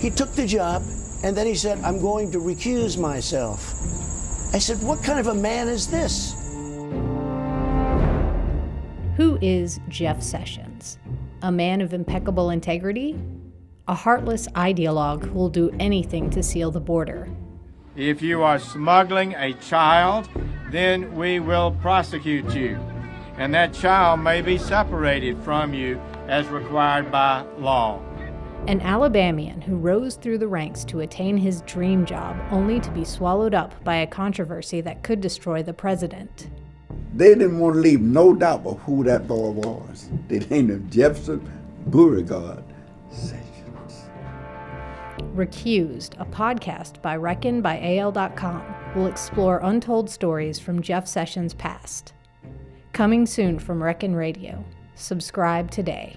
He took the job, and then he said, I'm going to recuse myself. I said, What kind of a man is this? Who is Jeff Sessions? A man of impeccable integrity? A heartless ideologue who will do anything to seal the border? If you are smuggling a child, then we will prosecute you. And that child may be separated from you as required by law. An Alabamian who rose through the ranks to attain his dream job only to be swallowed up by a controversy that could destroy the president. They didn't want to leave no doubt of who that boy was. They named him Jefferson Beauregard Sessions. Recused, a podcast by Reckon by AL.com, will explore untold stories from Jeff Sessions' past. Coming soon from Reckon Radio. Subscribe today.